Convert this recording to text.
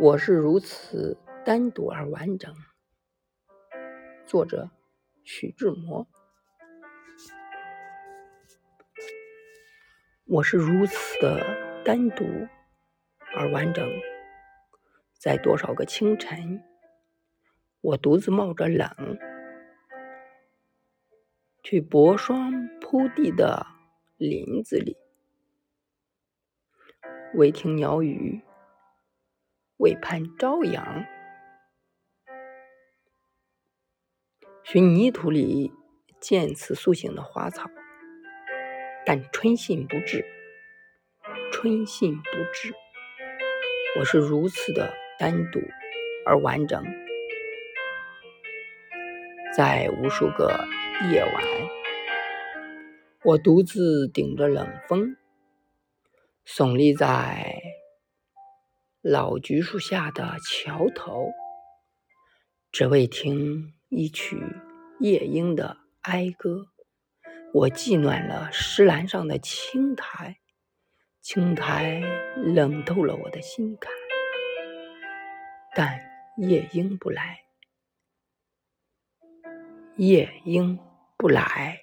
我是如此单独而完整。作者：徐志摩。我是如此的单独而完整，在多少个清晨，我独自冒着冷，去薄霜铺地的林子里，未听鸟语。未盼朝阳，寻泥土里渐次苏醒的花草，但春信不至，春信不至。我是如此的单独而完整，在无数个夜晚，我独自顶着冷风，耸立在。老橘树下的桥头，只为听一曲夜莺的哀歌。我寄暖了石栏上的青苔，青苔冷透了我的心坎。但夜莺不来，夜莺不来。